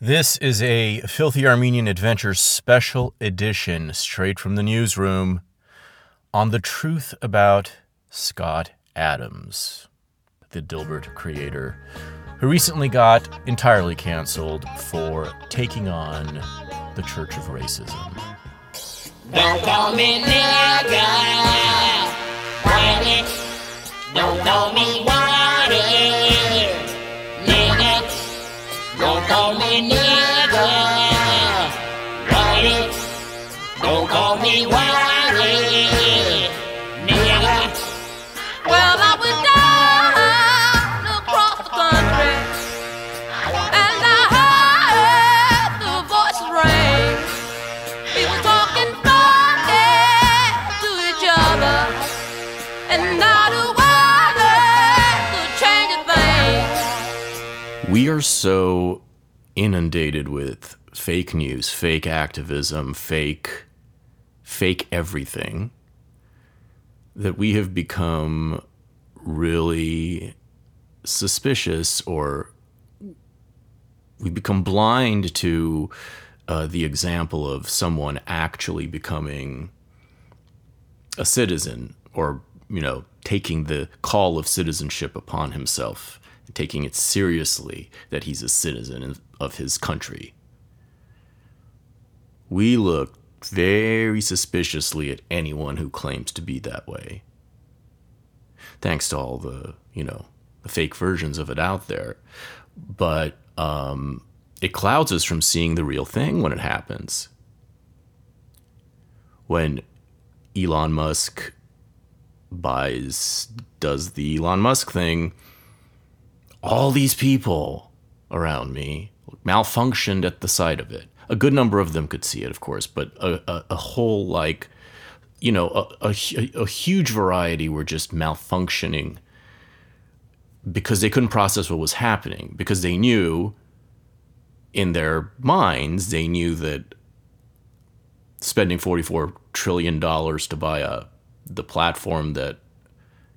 This is a Filthy Armenian Adventures special edition straight from the newsroom on the truth about Scott Adams, the Dilbert creator, who recently got entirely canceled for taking on the Church of Racism. Don't call me nigga. Don't call me call me nigga. White. Don't call me white. Nigga. Well, I was down across the country, and I heard the voices ring. People talking funny to each other, and not a word could change a thing. We are so inundated with fake news, fake activism, fake fake everything that we have become really suspicious or we become blind to uh, the example of someone actually becoming a citizen or you know taking the call of citizenship upon himself taking it seriously that he's a citizen of his country. We look very suspiciously at anyone who claims to be that way. Thanks to all the you know the fake versions of it out there. But um, it clouds us from seeing the real thing when it happens. When Elon Musk buys does the Elon Musk thing all these people around me malfunctioned at the sight of it. A good number of them could see it of course but a, a, a whole like you know a, a, a huge variety were just malfunctioning because they couldn't process what was happening because they knew in their minds they knew that spending 44 trillion dollars to buy a the platform that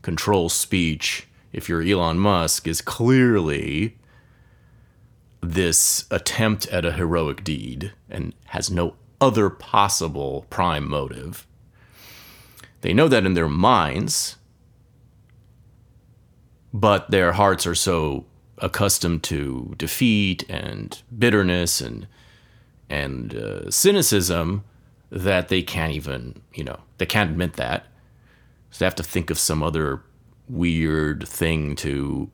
controls speech if you're Elon Musk is clearly this attempt at a heroic deed and has no other possible prime motive. They know that in their minds but their hearts are so accustomed to defeat and bitterness and and uh, cynicism that they can't even you know they can't admit that. So they have to think of some other weird thing to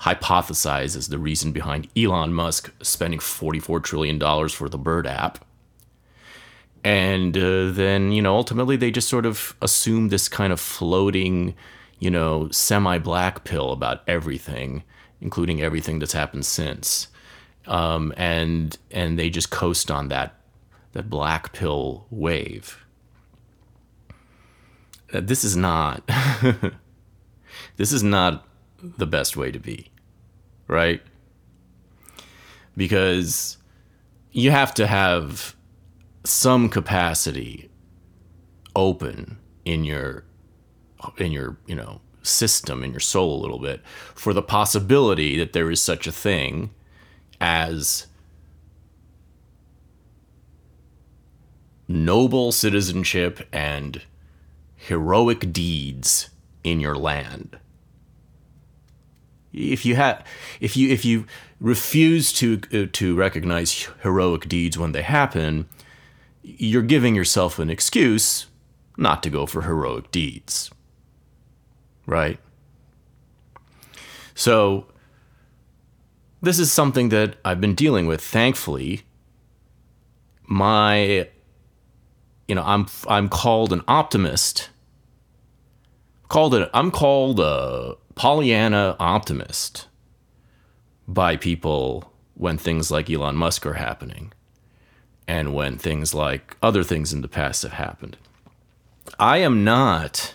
hypothesize as the reason behind Elon Musk spending 44 trillion dollars for the Bird app. And uh, then you know ultimately they just sort of assume this kind of floating you know semi black pill about everything including everything that's happened since. Um, and and they just coast on that that black pill wave. Uh, this is not this is not the best way to be right? Because you have to have some capacity open in your in your you know system in your soul a little bit for the possibility that there is such a thing as noble citizenship and heroic deeds in your land if you have if you if you refuse to uh, to recognize heroic deeds when they happen you're giving yourself an excuse not to go for heroic deeds. Right? So, this is something that I've been dealing with. Thankfully, my, you know, I'm I'm called an optimist. Called it. I'm called a Pollyanna optimist by people when things like Elon Musk are happening and when things like other things in the past have happened. I am not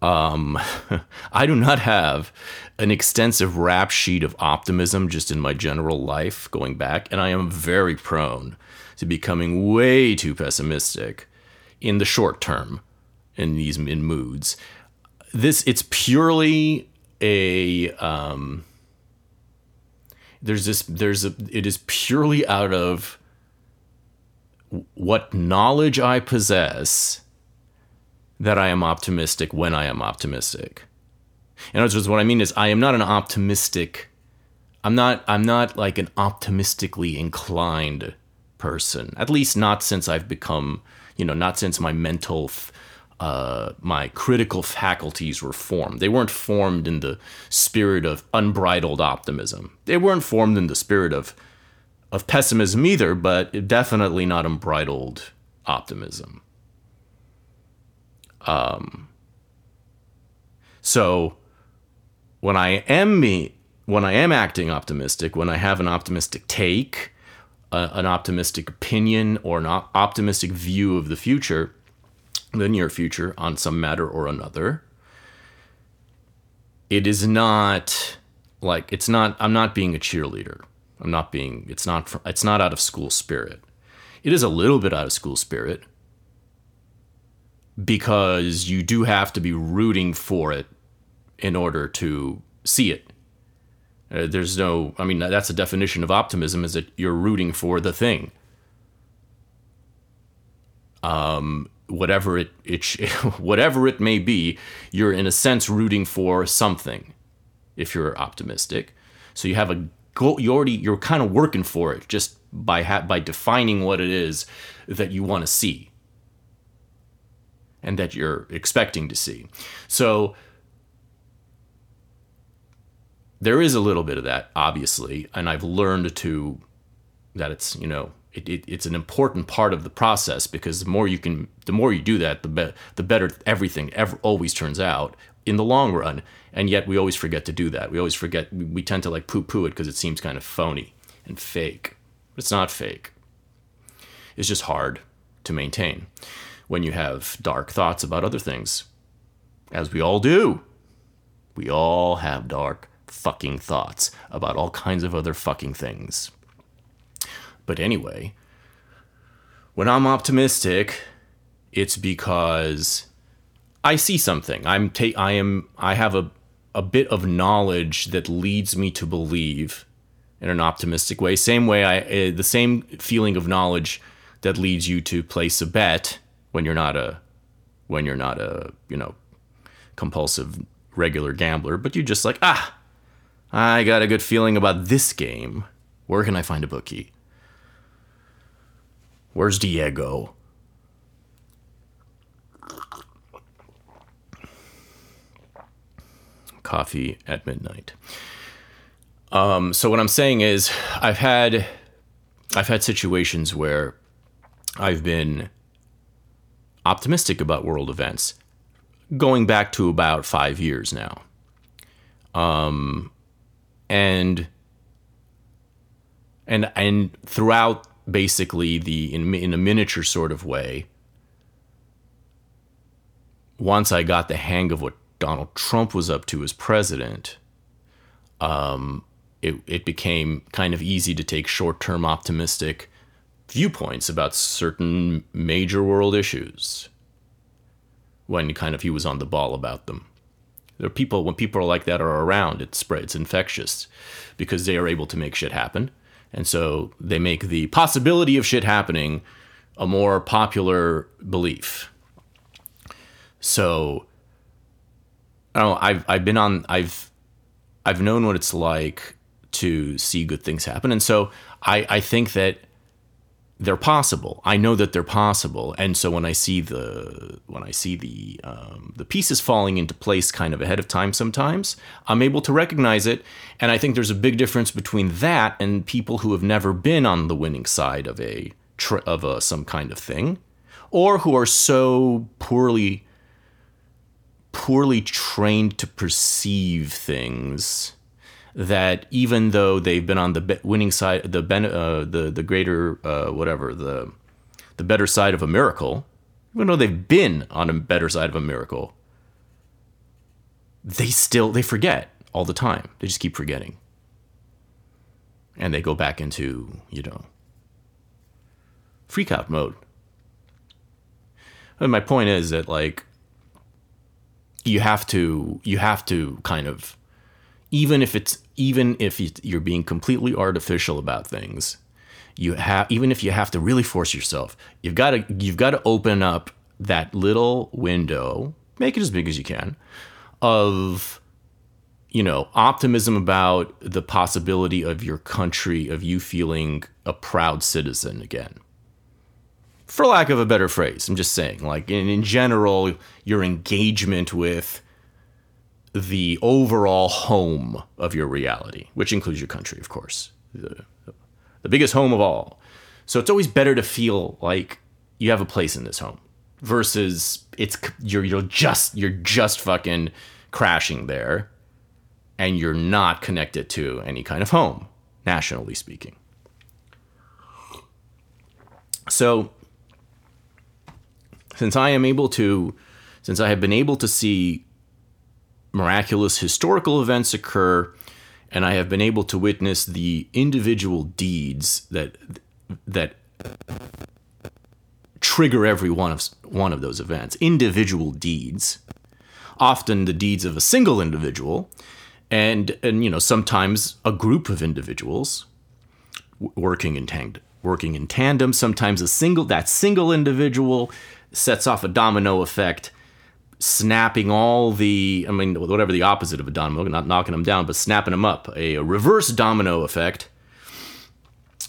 um I do not have an extensive rap sheet of optimism just in my general life going back and I am very prone to becoming way too pessimistic in the short term in these in moods. This it's purely a um there's this there's a it is purely out of what knowledge I possess that I am optimistic when I am optimistic. In other words, what I mean is I am not an optimistic I'm not I'm not like an optimistically inclined person. At least not since I've become, you know, not since my mental uh, my critical faculties were formed. They weren't formed in the spirit of unbridled optimism. They weren't formed in the spirit of of pessimism either, but definitely not unbridled optimism. Um, so when I am me, when I am acting optimistic, when I have an optimistic take, uh, an optimistic opinion, or an op- optimistic view of the future, the near future on some matter or another, it is not like it's not. I'm not being a cheerleader. I'm not being. It's not. It's not out of school spirit. It is a little bit out of school spirit because you do have to be rooting for it in order to see it. Uh, there's no, I mean, that's the definition of optimism is that you're rooting for the thing. Um, whatever it, it whatever it may be, you're in a sense rooting for something. If you're optimistic, so you have a goal, you already you're kind of working for it just by ha- by defining what it is that you want to see and that you're expecting to see. So there is a little bit of that, obviously, and I've learned to that it's you know it, it, it's an important part of the process because the more you can the more you do that the be- the better everything ever always turns out in the long run. And yet we always forget to do that. We always forget we, we tend to like poo poo it because it seems kind of phony and fake. But it's not fake. It's just hard to maintain when you have dark thoughts about other things. As we all do. We all have dark fucking thoughts about all kinds of other fucking things. But anyway, when I'm optimistic, it's because I see something. I'm ta- I am I have a a bit of knowledge that leads me to believe in an optimistic way. Same way I uh, the same feeling of knowledge that leads you to place a bet when you're not a when you're not a, you know, compulsive regular gambler, but you just like, ah, I got a good feeling about this game. Where can I find a bookie? Where's Diego? Coffee at midnight. Um, so what I'm saying is, I've had, I've had situations where I've been optimistic about world events, going back to about five years now. Um, and and and throughout basically the in, in a miniature sort of way once i got the hang of what donald trump was up to as president um, it, it became kind of easy to take short-term optimistic viewpoints about certain major world issues when kind of he was on the ball about them there are people when people like that are around, it spreads infectious because they are able to make shit happen. And so they make the possibility of shit happening a more popular belief. So I don't know, I've I've been on I've I've known what it's like to see good things happen. And so I, I think that they're possible. I know that they're possible, and so when I see the when I see the um, the pieces falling into place kind of ahead of time, sometimes I'm able to recognize it, and I think there's a big difference between that and people who have never been on the winning side of a of a some kind of thing, or who are so poorly poorly trained to perceive things that even though they've been on the winning side, the ben- uh, the the greater uh, whatever the the better side of a miracle, even though they've been on a better side of a miracle, they still they forget all the time. They just keep forgetting, and they go back into you know freak out mode. And my point is that like you have to you have to kind of even if it's even if you- you're being completely artificial about things, you have even if you have to really force yourself, you've got to you've got to open up that little window, make it as big as you can, of you know optimism about the possibility of your country of you feeling a proud citizen again. For lack of a better phrase i'm just saying like in, in general your engagement with the overall home of your reality which includes your country of course the, the biggest home of all. So it's always better to feel like you have a place in this home versus it's you're you're just you're just fucking crashing there and you're not connected to any kind of home nationally speaking. So since I am able to, since I have been able to see miraculous historical events occur, and I have been able to witness the individual deeds that that trigger every one of one of those events, individual deeds, often the deeds of a single individual, and and you know sometimes a group of individuals working in tandem working in tandem. Sometimes a single that single individual sets off a domino effect snapping all the i mean whatever the opposite of a domino not knocking them down but snapping them up a, a reverse domino effect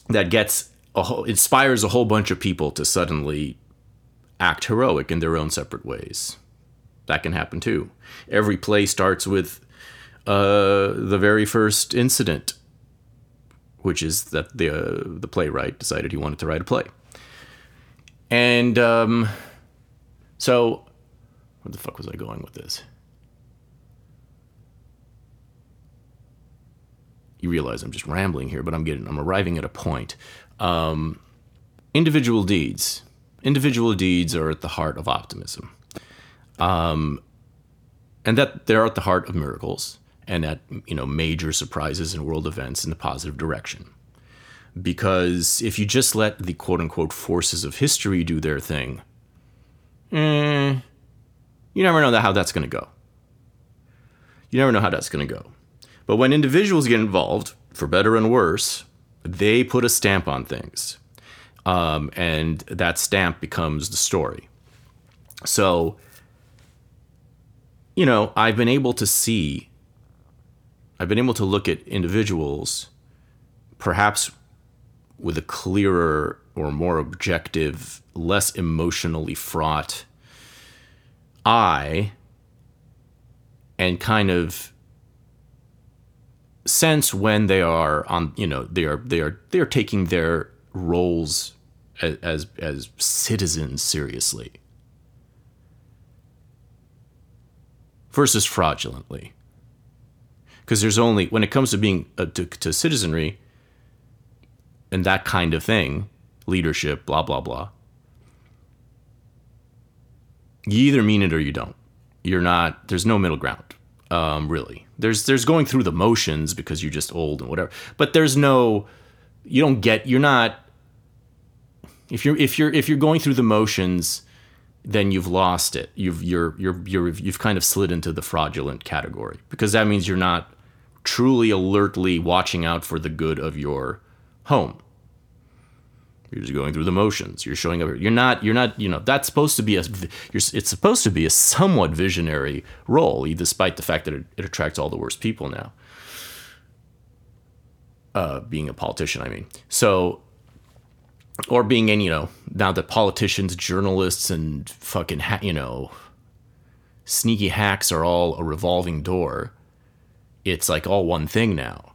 that gets a whole, inspires a whole bunch of people to suddenly act heroic in their own separate ways that can happen too every play starts with uh, the very first incident which is that the uh, the playwright decided he wanted to write a play. And um, so, where the fuck was I going with this? You realize I'm just rambling here, but I'm getting I'm arriving at a point. Um, individual deeds, individual deeds are at the heart of optimism, um, and that they're at the heart of miracles and at you know major surprises and world events in the positive direction. Because if you just let the quote unquote forces of history do their thing, eh, you never know how that's going to go. You never know how that's going to go. But when individuals get involved, for better and worse, they put a stamp on things. Um, and that stamp becomes the story. So, you know, I've been able to see, I've been able to look at individuals perhaps with a clearer or more objective, less emotionally fraught eye and kind of sense when they are on you know they are they are they are taking their roles as as, as citizens seriously versus fraudulently. Because there's only when it comes to being uh, to, to citizenry and that kind of thing leadership blah blah blah you either mean it or you don't. You're not there's no middle ground um, really. There's there's going through the motions because you're just old and whatever but there's no you don't get you're not if you're if you're if you're going through the motions then you've lost it. You've you're you're, you're you've kind of slid into the fraudulent category because that means you're not truly alertly watching out for the good of your home you're just going through the motions. You're showing up. You're not. You're not. You know that's supposed to be a. You're, it's supposed to be a somewhat visionary role, despite the fact that it, it attracts all the worst people now. Uh, being a politician, I mean. So, or being any, you know, now that politicians, journalists, and fucking, ha- you know, sneaky hacks are all a revolving door. It's like all one thing now.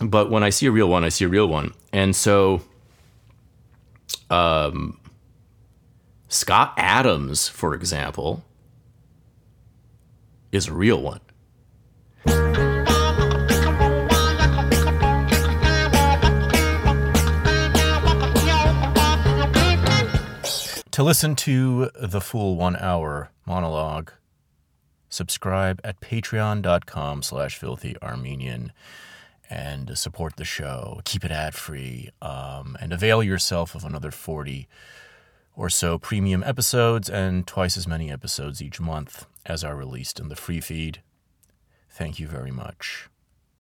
But when I see a real one, I see a real one. And so, um, Scott Adams, for example, is a real one. To listen to the full one hour monologue, subscribe at patreon.com slash filthy armenian and support the show. Keep it ad free um, and avail yourself of another 40 or so premium episodes and twice as many episodes each month. as are released in the free feed. Thank you very much.